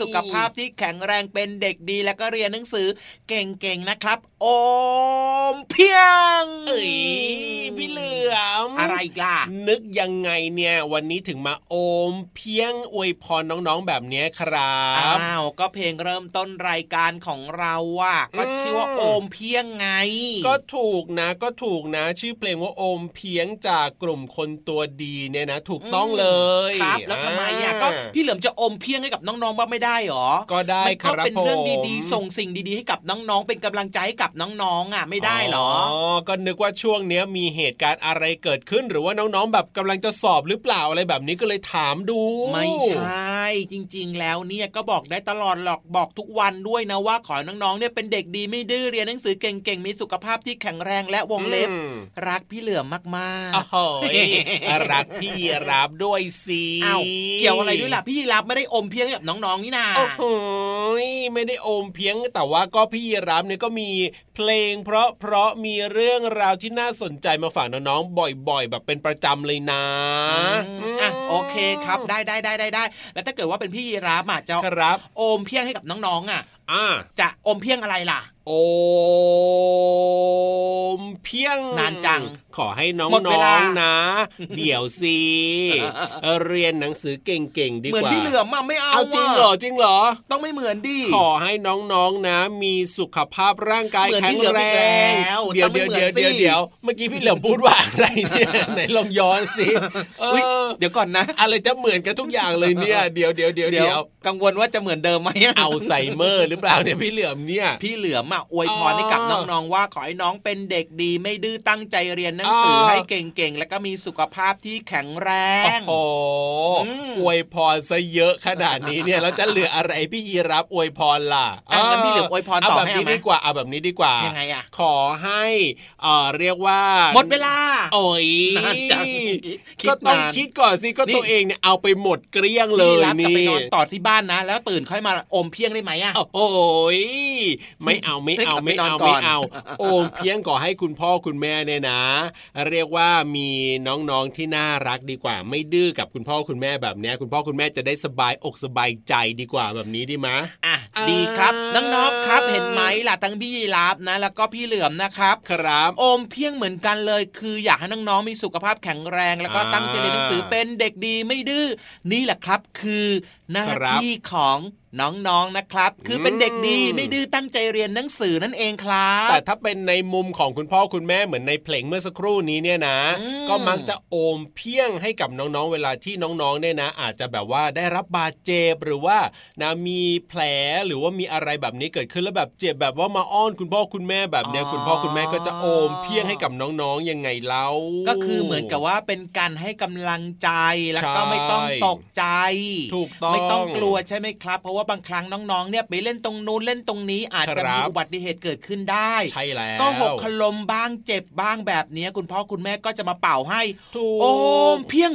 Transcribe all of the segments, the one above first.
สุขภาพที่แข็งแรงเป็นเด็กดี แล้วก็เรียนหนังสือเก่งๆนะครับ โอมเพียงเอ้ยพี่เหลือมอะไรล่ะ นึกยังไงเนี่ย วันนี้ถึงมาโอมเพียงอวยพรน้องๆแบบนี้ครับอ้าวก็เพลงเริ่มต้นรายการของเราว่าก็ชื่อว่าโอมเพียงไง ก็ถูกนะก็ถูกนะ ชื่อเพลงว่าโอมเพียงจากกลุ่มคนตัวดีเนี่ยนะ ถูกต้องเลยครับแล้วทำไมอะก็พี่เหลือมจะอมเพียงให้กับน้องๆบ้างไม่ได้หรอ ก็ได้ครับก็เป็นเรื่องดีๆ ส่งสิ่งดีๆ ให้กับน้องๆ เป็นกำลังใจให้กับน้องๆอะไม่ได้หรอ อ๋อ ก็นึกว่าช่วงเนี้ยมีเหตุการณ์อะไรเกิดขึ้น หรือว่าน้องๆ แบบกำลังจะสอบหรือเปล่าอะไรแบบนี้ก็เลยถามดู ไม่ใช่ จริง ๆ แล้วเนี่ยก็บอกได้ตลอดหรอกบอกทุกวันด้วยนะว่าขอน้องๆเนี่ยเป็นเด็กดีไม่ดื้อเรียนหนังสือเก่งๆ มีสุขภาพที่แข็งแรงและวงเล็บ รักพี่เหลือมมากๆโอ้โหรักพี่รับด้วยสิอ้าวเกี่ยวอะไรด้วยล่ะพี่รับไม่ได้อมเพียงกับน้องๆนี่นาโอ้โหไม่ได้อมเพียงแต่ว่าก็พี่รับเนี่ยก็มีเพลง เพราะเพราะมีเรื่องราวที่น่าสนใจมาฝากน้องๆบ่อย ๆ แบบเป็นประจำเลยนะอะโอเคครับได้ได้ได้ได้ได้แล้วถ้าเกิดว่าเป็นพี่รับอะจะครับโอมเพียงให้กับน้องๆอะอ่า จะอมเพียงอะไรล่ะ โอมเพียงนานจัง ขอให้น้องๆนะ เดี๋ยวสิเรียนหนังสือเก่งๆดีกว่า เหมือนพี่เหลือมมาไม่เอาเอาจริงเหรอจริงเหรอ ต้องไม่เหมือนดิ ขอให้น้องๆนะ มีสุขภาพร่างกายแข็งแรง เดี๋ยวเดี๋ยวเดี๋ยวเดี๋ยวเดี๋ยวเมื่อกี้พี่เหลือมพูดว่าอะไรเนี่ยไหนลองย้อนสิเดี๋ยวก่อนนะ อะไรจะเหมือนกันทุกอย่างเลยเนี่ย เดี๋ยวเดี๋ยวเดี๋ยวเดี๋ยวกังวลว่าจะเหมือนเดิมไหมเอาไซเมอร์หรือเปล่าเนี่ยพี่เหลือมเนี่ย พี่เหลือมอะอวยพรให้กับน้องๆว่าขอให้น้องเป็นเด็กดีไม่ดื้อตั้งใจเรียนหนังงสือให้เก่งๆ แล้วก็มีสุขภาพที่แข็งแรงโอ้โหอวยพรซะเยอะขนาดนี้เนี่ยเราจะเหลืออะไรพี่ยีรับอวยพรล่ะอะงั้นพี่เหลืออวยพรต่อให้แบบนี้ดีกว่าเอาแบบนี้ดีกว่ายังไงอะขอให้เอ่อเรียกว่าหมดเวลา โอ้ยนานจังก็ต้องคิดก่อนสิก็ตัวเองเนี่ยเอาไปหมดเกลี้ยงเลยนี่ไปนอนต่อที่บ้านนะ แล้วตื่นค่อยมาอมเพียงได้ไหมอะโอ้ยไม่เอาไม่เอาไม่เอาไม่เอา โอมเพียงก่อให้คุณพ่อคุณแม่เนี่ยนะ เรียกว่ามีน้องๆที่น่ารักดีกว่า ไม่ดื้อกับคุณพ่อคุณแม่แบบนี้คุณพ่อคุณแม่จะได้สบายอกสบายใจดีกว่าแบบนี้ดีไหมอะดีครับน้องๆครับเห็นไหมล่ะทั้งพี่ยีราฟนะ แล้วก็พี่เหลือมนะครับ ครับโอมเพียงเหมือนกันเลย คืออยากให้น้องๆมีสุขภาพแข็งแรง แล้วก็ตั้งใจเรียนหนังสือเป็นเด็กดีไม่ดื้อนี่แหละครับคือ หน้าที่ของน้องๆนะครับ คือเป็นเด็กดีไม่ดื้อตั้งใจเรียนหนังสือนั่นเองครับแต่ถ้าเป็นในมุมของคุณพ่อคุณแม่เหมือนในเพลงเมื่อสักครู่นี้เนี่ยนะ ก็มักจะโอมเพียงให้กับน้องๆ เวลาที่น้องๆเนี่ยนะ อาจจะแบบว่าได้รับบาดเจ็บหรือว่านะมีแผลหรือว่ามีอะไรแบบนี้เกิดขึ้นแล้วแบบเจ็บแบบว่ามาอ้อนคุณพ่อคุณแม่แบบเนี้ยคุณพ่อคุณแม่ก็จะโอมเพียงให้กับน้องๆยังไงเล่าก็คือเหมือนกับว่าเป็นการให้กำลังใจแล้วก็ไม่ต้องตกใจถูกต้องไม่ต้องกลัวใช่ไหมครับ เพราะว่าบางครั้งน้องๆเนี่ยไปเล่นตรงนู้นเล่นตรงนี้อาจจะมีอุบัติเหตุเกิดขึ้นได้ใช่แล้วก็หกขลมบ้างเจ็บบ้างแบบนี้คุณพ่อคุณแม่ก็จะมาเป่าให้โอ้เพียง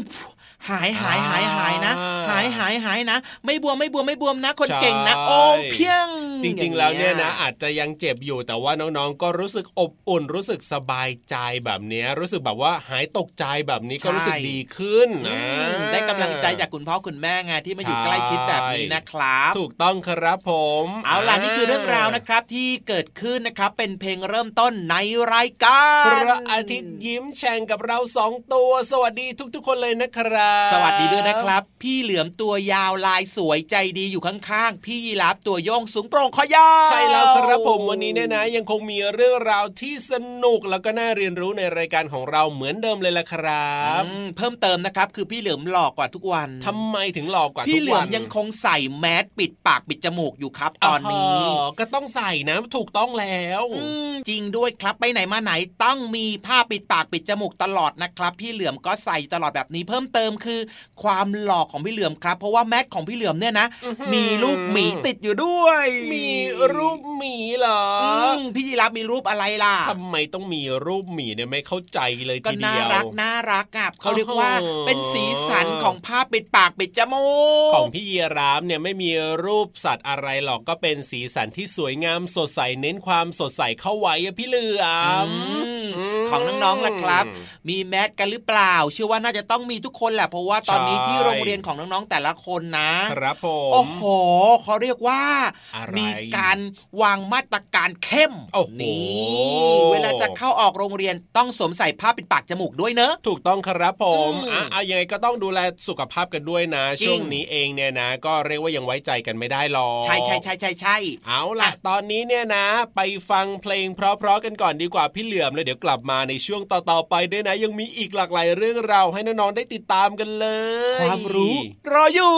หายหายหายหายนะ หายหายหายนะ ไม่บวมไม่บวมไม่บวมนะ คนเก่งนะ โอ้เพียง จริง ๆ แล้วเนี่ยนะ อาจจะยังเจ็บอยู่แต่ว่าน้องๆ ก็รู้สึกอบอุ่นรู้สึกสบายใจแบบนี้รู้สึกแบบว่าหายตกใจแบบนี้ก็รู้สึกดีขึ้นได้กำลังใจจากคุณพ่อคุณแม่ไงที่มาอยู่ใกล้ชิดแบบนี้นะครับ ถูกต้องครับผม เอาล่ะนี่คือเรื่องราวนะครับที่เกิดขึ้นนะครับเป็นเพลงเริ่มต้นในรายการพระอาทิตย์ยิ้มแฉ่งกับเราสองตัว สวัสดีทุกๆ คนเลยนะครับสวัสดีด้วยนะครับ พี่เหลือมตัวยาวลายสวยใจดีอยู่ข้างๆ พี่ยีราฟตัวโยงสูงโปร่งคอยาว ใช่แล้วครับผมวันนี้เนี่ยนะยังคงมีเรื่องราวที่สนุกแล้วก็น่าเรียนรู้ในรายการของเราเหมือนเดิมเลยละครับ เพิ่มเติมนะครับคือพี่เหลือมหลอกกว่าทุกวันทำไมถึงหลอกกว่าพี่เหลือมยังคงใส่แมสปิดปากปิดจมูกอยู่ครับ ตอนนี้ก็ต้องใส่นะถูกต้องแล้วจริงด้วยครับไปไหนมาไหนต้องมีผ้าปิดปากปิดจมูกตลอดนะครับ พี่เหลือมก็ใส่ตลอดแบบนี้เพิ่มเติมคือความหลอกของพี่เหลือมครับ เพราะว่าแมสของพี่เหลือมเนี่ยนะ มีรูปหมีติดอยู่ด้วย มีรูปหมีเหรอพี่ยีรับมีรูปอะไรล่ะทำไมต้องมีรูปหมีเนี่ยไม่เข้าใจเลยทีเดียวก็น่ารักน่ารักอะเขาเรียกว่าเป็นสีสันของภาพปิดปากปิดจมูกของพี่ยีรามเนี่ยไม่มีรูปสัตว์อะไรหรอกก็เป็นสีสันที่สวยงามสดใสเน้นความสดใสเข้าไว้พี่เหลือมของน้องๆล่ะครับ มีแมสกันหรือเปล่า เชื่อว่าน่าจะต้องมีทุกคนแหละเพราะว่าตอนนี้ที่โรงเรียนของน้องๆแต่ละคนนะครับผมโอ้โหเขาเรียกว่ามีการวางมาตรการเข้มนี่เวลาจะเข้าออกโรงเรียนต้องสวมใส่ผ้าปิดปากจมูกด้วยเนอะถูกต้องครับผมอะยังไงก็ต้องดูแลสุขภาพกันด้วยนะ ช่วงนี้เองเนี่ยนะ ก็เรียกว่ายังไว้ใจกันไม่ได้หรอกใช่ใช่ใช่ใช่ใช่เอาล่ะ ตอนนี้เนี่ยนะ ไปฟังเพลงเพราะๆกันก่อนดีกว่าพี่เหลือมเลยเดี๋ยวกลับมาในช่วงต่อๆไปด้วยนะ ยังมีอีกหลากหลายเรื่องราวให้น้องๆได้ติดตามกันเลย ความรู้รออยู่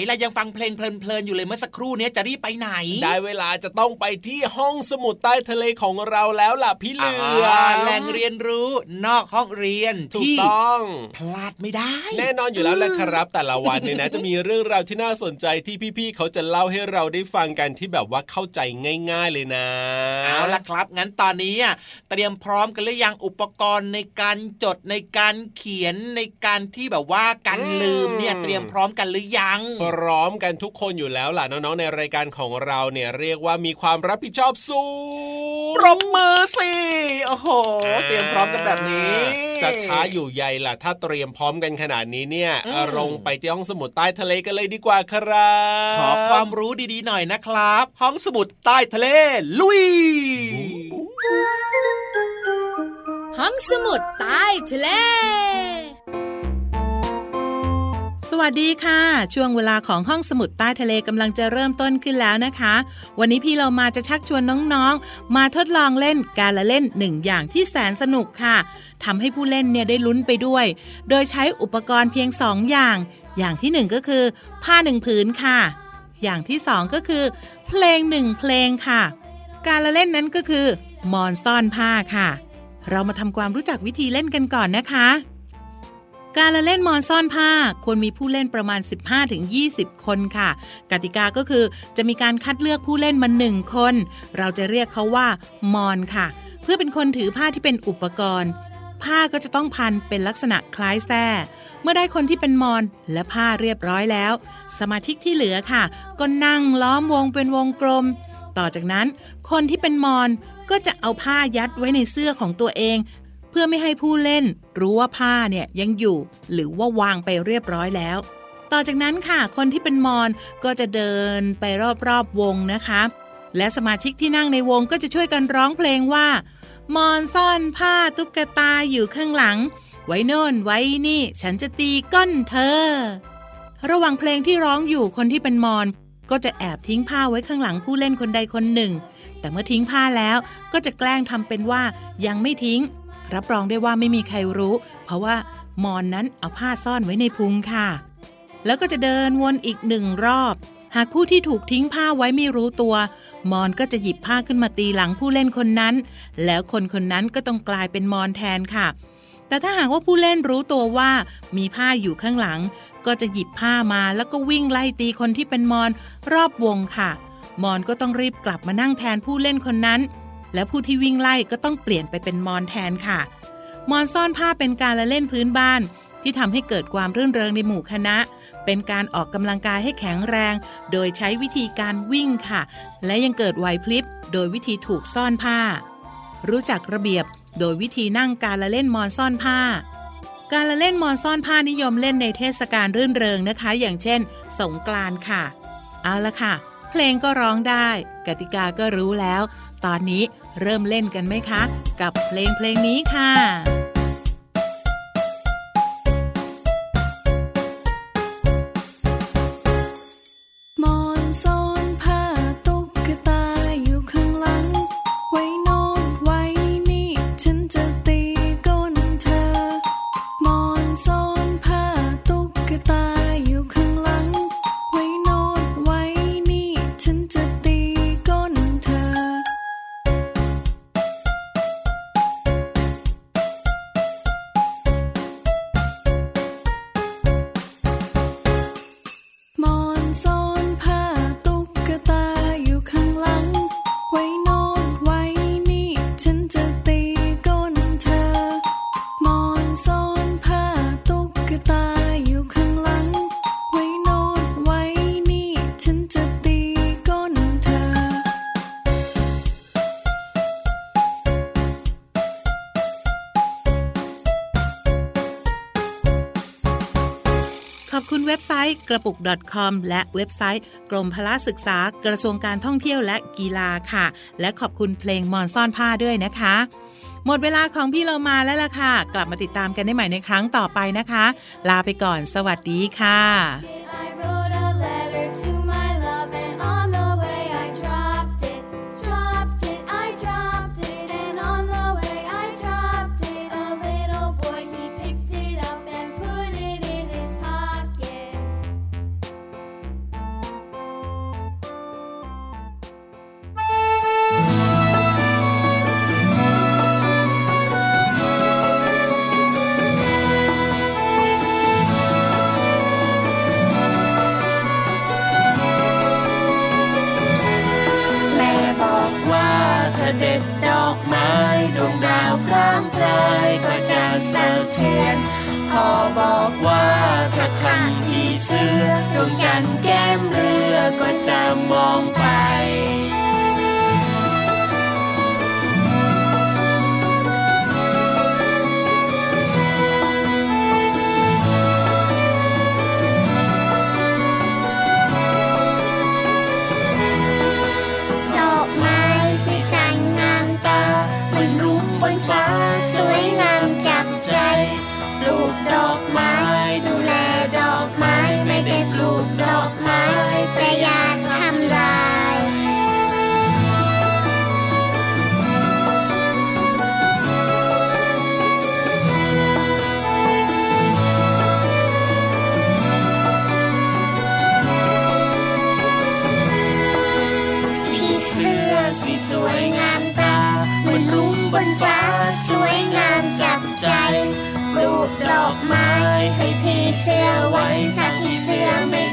ลาไปไหนล่ะยังฟังเพลงเพลินๆอยู่เลยเมื่อสักครู่นี้จะรีบไปไหน ได้เวลาจะต้องไปที่ห้องสมุดใต้ทะเลของเราแล้วล่ะพี่เหลือแหล่งเรียนรู้นอกห้องเรียนถูกที่ต้องพลาดไม่ได้ แน่นอนอยู่แล้วแหละครับ แต่ละวันเนี่ยนะจะมีเรื่องราวที่น่าสนใจที่พี่ๆเขาจะเล่าให้เราได้ฟังกันที่แบบว่าเข้าใจง่าย ๆเลยนะเอาล่ะครับ งั้นตอนนี้อะเตรียมพร้อมกันหรือยังอุปกรณ์ในการจดในการเขียนในการที่แบบว่ากันลืมเนี่ยเตรียมพร้อมกันหรือยังพร้อมกันทุกคนอยู่แล้วล่ะน้องๆในรายการของเราเนี่ยเรียกว่ามีความรับผิดชอบสูงปรบมือสิโอ้โห เตรียมพร้อมกันแบบนี้ จะช้าอยู่ใหญ่ล่ะ ถ้าเตรียมพร้อมกันขนาดนี้เนี่ยอืมลงไปที่ห้องสมุดใต้ทะเลกันเลยดีกว่าครับขอความรู้ดีๆหน่อยนะครับ ห้องสมุดใต้ทะเล ลุย ห้องสมุดใต้ทะเล สวัสดีค่ะ ช่วงเวลาของห้องสมุดใต้ทะเลกำลังจะเริ่มต้นขึ้นแล้วนะคะ วันนี้พี่เรามาจะชักชวนน้องๆ มาทดลองเล่นการละเล่นหนึ่งอย่างที่แสนสนุกค่ะทำให้ผู้เล่นเนี่ยได้ลุ้นไปด้วย โดยใช้อุปกรณ์เพียงสองอย่าง อย่างที่หนึ่งก็คือ ผ้าหนึ่งผืนค่ะ อย่างที่สองก็คือ เพลงหนึ่งเพลงค่ะ การละเล่นนั้นก็คือมอนซ่อนผ้าค่ะ เรามาทำความรู้จักวิธีเล่นกันก่อนนะคะ การละเล่นมอนซ่อนผ้าควรมีผู้เล่นประมาณ 15-20 คนค่ะ กติกาก็คือจะมีการคัดเลือกผู้เล่นมาหนึ่งคน เราจะเรียกเขาว่ามอนค่ะ เพื่อเป็นคนถือผ้าที่เป็นอุปกรณ์ ผ้าก็จะต้องพันเป็นลักษณะคล้ายแส้เมื่อได้คนที่เป็นมอนและผ้าเรียบร้อยแล้ว สมาชิกที่เหลือค่ะ ก็นั่งล้อมวงเป็นวงกลม ต่อจากนั้น คนที่เป็นมอนก็จะเอาผ้ายัดไว้ในเสื้อของตัวเอง เพื่อไม่ให้ผู้เล่นรู้ว่าผ้าเนี่ยยังอยู่ หรือว่าวางไปเรียบร้อยแล้ว ต่อจากนั้นค่ะคนที่เป็นมอนก็จะเดินไปรอบๆวงนะคะ และสมาชิกที่นั่งในวงก็จะช่วยกันร้องเพลงว่า มอนซ่อนผ้าตุ๊กตาอยู่ข้างหลัง ไว้โน่นไว้นี่ ฉันจะตีก้นเธอ ระหว่างเพลงที่ร้องอยู่คนที่เป็นมอนก็จะแอบทิ้งผ้าไว้ข้างหลังผู้เล่นคนใดคนหนึ่ง แต่เมื่อทิ้งผ้าแล้วก็จะแกล้งทำเป็นว่ายังไม่ทิ้ง รับรองได้ว่าไม่มีใครรู้ เพราะว่ามอนนั้นเอาผ้าซ่อนไว้ในพุงค่ะ แล้วก็จะเดินวนอีกหนึ่งรอบ หากผู้ที่ถูกทิ้งผ้าไว้ไม่รู้ตัว มอนก็จะหยิบผ้าขึ้นมาตีหลังผู้เล่นคนนั้น แล้วคนคนนั้นก็ต้องกลายเป็นมอนแทนค่ะ แต่ถ้าหากว่าผู้เล่นรู้ตัวว่ามีผ้าอยู่ข้างหลัง ก็จะหยิบผ้ามาแล้วก็วิ่งไล่ตีคนที่เป็นมอนรอบวงค่ะ มอนก็ต้องรีบกลับมานั่งแทนผู้เล่นคนนั้น และผู้ที่วิ่งไล่ก็ต้องเปลี่ยนไปเป็นมอนแทนค่ะ มอนซ่อนผ้าเป็นการละเล่นพื้นบ้าน ที่ทำให้เกิดความรื่นเริงในหมู่คณะ เป็นการออกกำลังกายให้แข็งแรง โดยใช้วิธีการวิ่งค่ะ และยังเกิดไหวพลิบ โดยวิธีถูกซ่อนผ้า รู้จักระเบียบ โดยวิธีนั่งการละเล่นมอนซ่อนผ้าการละเล่นมอนซ่อนผ้านิยมเล่นในเทศกาลรื่นเริงนะคะ อย่างเช่น สงกรานต์ค่ะ เอาละค่ะ เพลงก็ร้องได้ กติกาก็รู้แล้ว ตอนนี้ เริ่มเล่นกันไหมคะ กับเพลงเพลงนี้ค่ะ กระปุก .com และเว็บไซต์ กรมพละศึกษากระทรวงการท่องเที่ยวและกีฬาค่ะ และขอบคุณเพลงมอนซ่อนผ้าด้วยนะคะ หมดเวลาของพี่เรามาแล้วล่ะค่ะ กลับมาติดตามกันได้ใหม่ในครั้งต่อไปนะคะ ลาไปก่อน สวัสดีค่ะ อกไม้ให้พี่เชื่อไว้สักพี่เชื่อไม่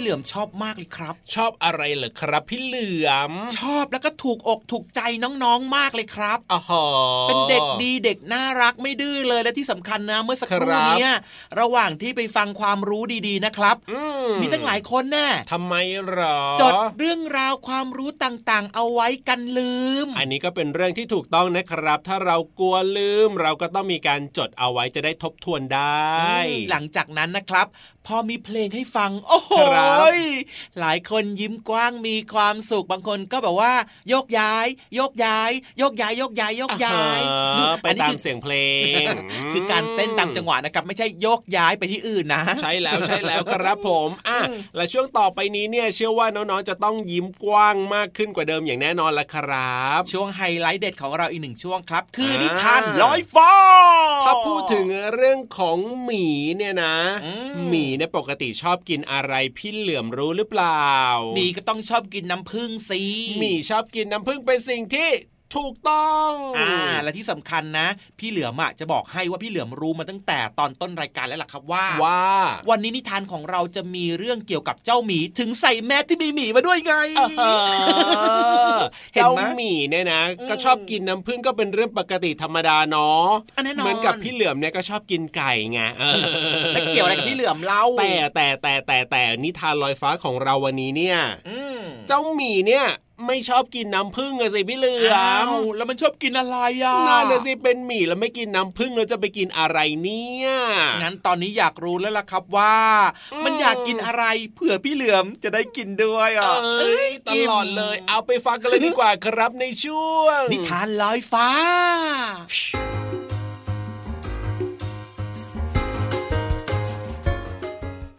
เหลือมชอบมากเลยครับ ชอบอะไรเหรอครับ พี่เหลือม ชอบแล้วก็ถูกอกถูกใจน้องๆมากเลยครับอ๋อเป็นเด็กดีเด็กน่ารักไม่ดื้อเลยและที่สำคัญนะ เมื่อสักครู่ครับเนี้ยระหว่างที่ไปฟังความรู้ดีๆนะครับอืมีตั้งหลายคนแน่ทำไมหรอจดเรื่องราวความรู้ต่างๆ เอาไว้กันลืม อันนี้ก็เป็นเรื่องที่ถูกต้องนะครับ ถ้าเรากลัวลืม เราก็ต้องมีการจดเอาไว้จะได้ทบทวนได้ หลังจากนั้นนะครับ พอมีเพลงให้ฟัง โอ้โหครับหลายคนยิ้มกว้างมีความสุขบางคนก็แบบว่า โยกย้าย โยกย้าย โยกย้าย โยกย้าย โยกย้ายอ่าไปอันนี้ตามคือเสียงเพลง คือการเต้นตามจังหวะนะครับ ไม่ใช่โยกย้ายไปที่อื่นนะ ใช่แล้วใช่แล้วครับผมอะและช่วงต่อไปนี้เนี่ยเชื่อว่าน้องๆจะต้องยิ้มกว้างมากขึ้นกว่าเดิมอย่างแน่นอนละครับ ช่วงไฮไลท์เด็ดของเราอีกหนึ่งช่วงครับ คือนิอ่าทานลอยฟ้าถ้าพูดถึงเรื่องของหมีเนี่ยนะอืมหมีเนี่ยปกติชอบกินอะไรพี่เหลือมรู้หรือเปล่าหมีก็ต้องชอบกินน้ำผึ้งสิหมีชอบกินน้ำผึ้งเป็นสิ่งที่ ถูกต้องอ่าและที่สำคัญนะ พี่เหลือมอะจะบอกให้ว่าพี่เหลือมรู้มาตั้งแต่ตอนต้นรายการแล้วล่ะครับว่าว่า วันนี้นิทานของเราจะมีเรื่องเกี่ยวกับเจ้าหมีถึงใส่แมสที่มีหมีมาด้วยไงเออเห็นเจ้าไหมหมีเนี่ยนะอืมก็ชอบกินน้ำผึ้งก็เป็นเรื่องปกติธรรมดาเนาะอันแน่นอนเหมือนกับพี่เหลือมเนี่ยก็ชอบกินไก่ไงเออแล้วเกี่ยวอะไรกับพี่เหลือมเล่าแต่แต่แต่แต่แต่นิทานลอยฟ้าของเราวันนี้เนี่ยอืมเจ้าหมีเนี่ย ไม่ชอบกินน้ำผึ้งอะสิพี่เหลืออ้ามวแล้วมันชอบกินอะไรอะนั่นน่ะสิเป็นหมีแล้วไม่กินน้ำผึ้งแล้วจะไปกินอะไรเนี่ยงั้นตอนนี้อยากรู้แล้วล่ะครับว่าอืมมันอยากกินอะไรเผื่อพี่เหลือมจะได้กินด้วยอะเอ้ยตลอดเลย เอาไปฟังกันเลยดีกว่าครับในช่วง นิทานลอยฟ้า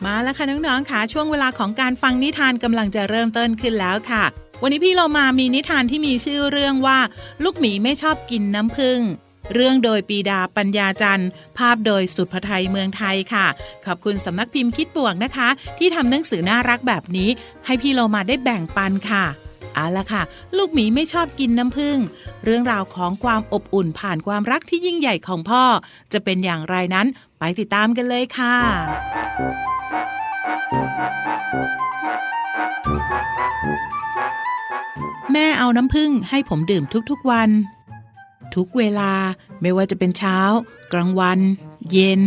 มาแล้วค่ะน้องๆค่ะช่วงเวลาของการฟังนิทานกำลังจะเริ่มต้นขึ้นแล้วค่ะ วันนี้พี่เรามามีนิทานที่มีชื่อเรื่องว่า ลูกหมีไม่ชอบกินน้ำผึ้งเรื่องโดยปีดาปัญญาจันทร์ ภาพโดยสุดพไทยเมืองไทยค่ะ ขอบคุณสำนักพิมพ์คิดบวกนะคะ ที่ทำหนังสือน่ารักแบบนี้ ให้พี่เรามาได้แบ่งปันค่ะเอาละค่ะ ลูกหมีไม่ชอบกินน้ำผึ้งเรื่องราวของความอบอุ่นผ่านความรักที่ยิ่งใหญ่ของพ่อ จะเป็นอย่างไรนั้นไปติดตามกันเลยค่ะ แม่เอาน้ำผึ้งให้ผมดื่มทุกๆวัน ทุกเวลาไม่ว่าจะเป็นเช้า กลางวัน เย็น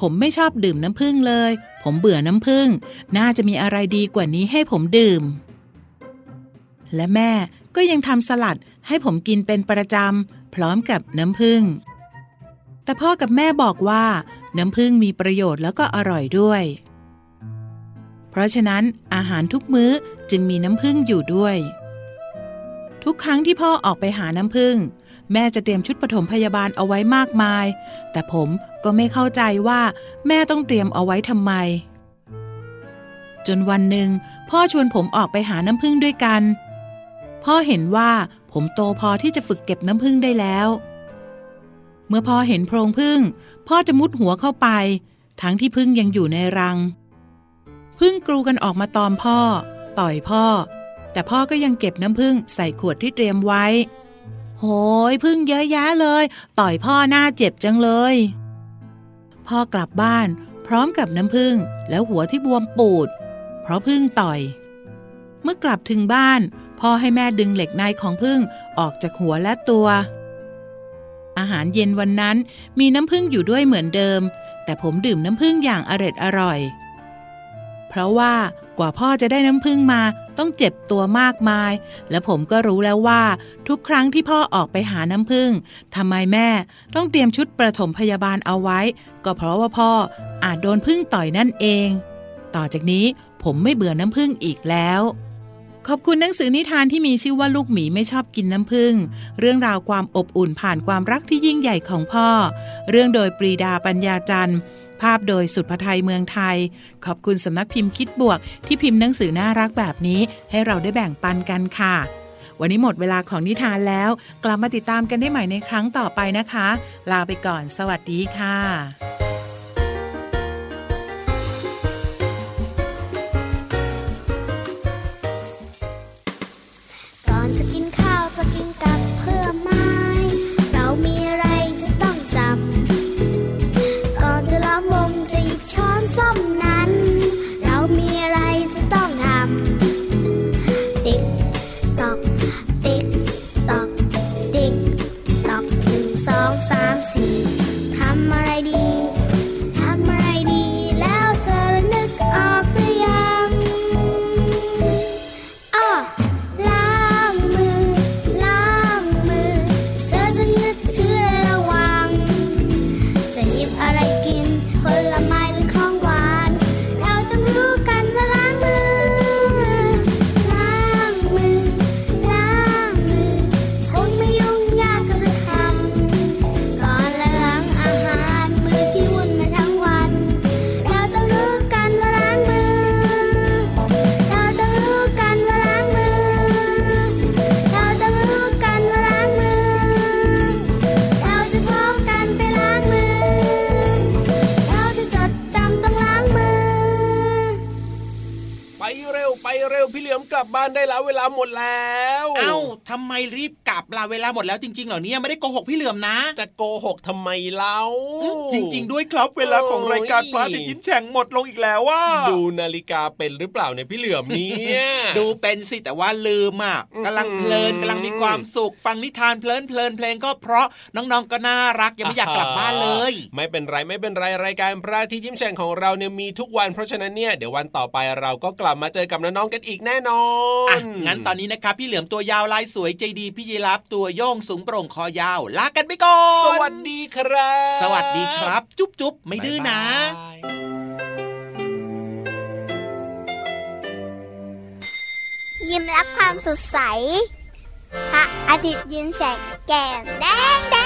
ผมไม่ชอบดื่มน้ำผึ้งเลย ผมเบื่อน้ำผึ้งน่าจะมีอะไรดีกว่านี้ให้ผมดื่ม และแม่ก็ยังทำสลัดให้ผมกินเป็นประจำพร้อมกับน้ำผึ้งแต่พ่อกับแม่บอกว่า น้ำผึ้งมีประโยชน์แล้วก็อร่อยด้วย เพราะฉะนั้นอาหารทุกมื้อจึงมีน้ำผึ้งอยู่ด้วย ทุกครั้งที่พ่อออกไปหาน้ำผึ้งแม่จะเตรียมชุดปฐมพยาบาลเอาไว้มากมาย แต่ผมก็ไม่เข้าใจว่าแม่ต้องเตรียมเอาไว้ทำไม จนวันหนึ่ง พ่อชวนผมออกไปหาน้ำผึ้งด้วยกัน พ่อเห็นว่าผมโตพอที่จะฝึกเก็บน้ำผึ้งได้แล้ว เมื่อพ่อเห็นโพรงผึ้งพ่อจะมุดหัวเข้าไป ทั้งที่ผึ้งยังอยู่ในรัง ผึ้งกรูกันออกมาตอมพ่อ ต่อยพ่อ แต่พ่อก็ยังเก็บน้ำผึ้งใส่ขวดที่เตรียมไว้ โหยผึ้งเยอะแยะเลย ต่อยพ่อหน้าเจ็บจังเลย พ่อกลับบ้าน พร้อมกับน้ำผึ้งแล้วหัวที่บวมปูด เพราะผึ้งต่อย เมื่อกลับถึงบ้าน พ่อให้แม่ดึงเหล็กในของผึ้งออกจากหัวและตัว อาหารเย็นวันนั้นมีน้ำผึ้งอยู่ด้วยเหมือนเดิม แต่ผมดื่มน้ำผึ้งอย่างอร็ดอร่อย เพราะว่ากว่าพ่อจะได้น้ำผึ้งมาต้องเจ็บตัวมากมาย และผมก็รู้แล้วว่า ทุกครั้งที่พ่อออกไปหาน้ำผึ้งทำไมแม่ต้องเตรียมชุดประถมพยาบาลเอาไว้ ก็เพราะว่าพ่ออาจโดนผึ้งต่อยนั่นเอง ต่อจากนี้ผมไม่เบื่อน้ำผึ้งอีกแล้ว ขอบคุณหนังสือนิทานที่มีชื่อว่าลูกหมีไม่ชอบกินน้ำผึ้งเรื่องราวความอบอุ่นผ่านความรักที่ยิ่งใหญ่ของพ่อ เรื่องโดยปรีดาปัญญาจันทร์ ภาพโดยสุดพไทยเมืองไทย ขอบคุณสำนักพิมพ์คิดบวก ที่พิมพ์หนังสือน่ารักแบบนี้ให้เราได้แบ่งปันกันค่ะ วันนี้หมดเวลาของนิทานแล้ว กลับมาติดตามกันได้ใหม่ในครั้งต่อไปนะคะ ลาไปก่อน สวัสดีค่ะ หมดแล้ว เอ้าทำไมรีบ ลับลาเวลาหมดแล้วจริงๆเหรอเนี่ยไม่ได้โกหกพี่เหลือมนะ จะโกหกทำไมเล่าจริง ๆ ด้วยครับเวลาของรายการพระอาทิตย์ยิ้มแฉ่งหมดลงอีกแล้วว่า ดูนาฬิกาเป็นหรือเปล่าเนี่ยพี่เหลือมเนี่ยดูเป็นสิแต่ว่าลืมอะอืมกำลังเพลินกำลังมีความสุขฟังนิทานเพลินเพลินเพลงก็เพราะน้องๆก็น่ารักยังไม่อยากกลับบ้านเลย ไม่เป็นไรไม่เป็นไรรายการพระอาทิตย์ยิ้มแฉ่งของเราเนี่ยมีทุกวันเพราะฉะนั้นเนี่ยเดี๋ยววันต่อไปเราก็กลับมาเจอกับน้องๆกันอีกแน่นอนอะงั้นตอนนี้นะครับพี่เหลือมตัวยาวลายสวยใจดีพี่ยีรับตัวโยงสูงโปร่งคอยาว ลากันไปก่อน สวัสดีครับ สวัสดีครับ จุ๊บจุ๊บไม่ดื้อนะบ๊ายบายยิ้มรับความสดใส พระอาทิตย์ยิ้มแฉกแก้มแดงแด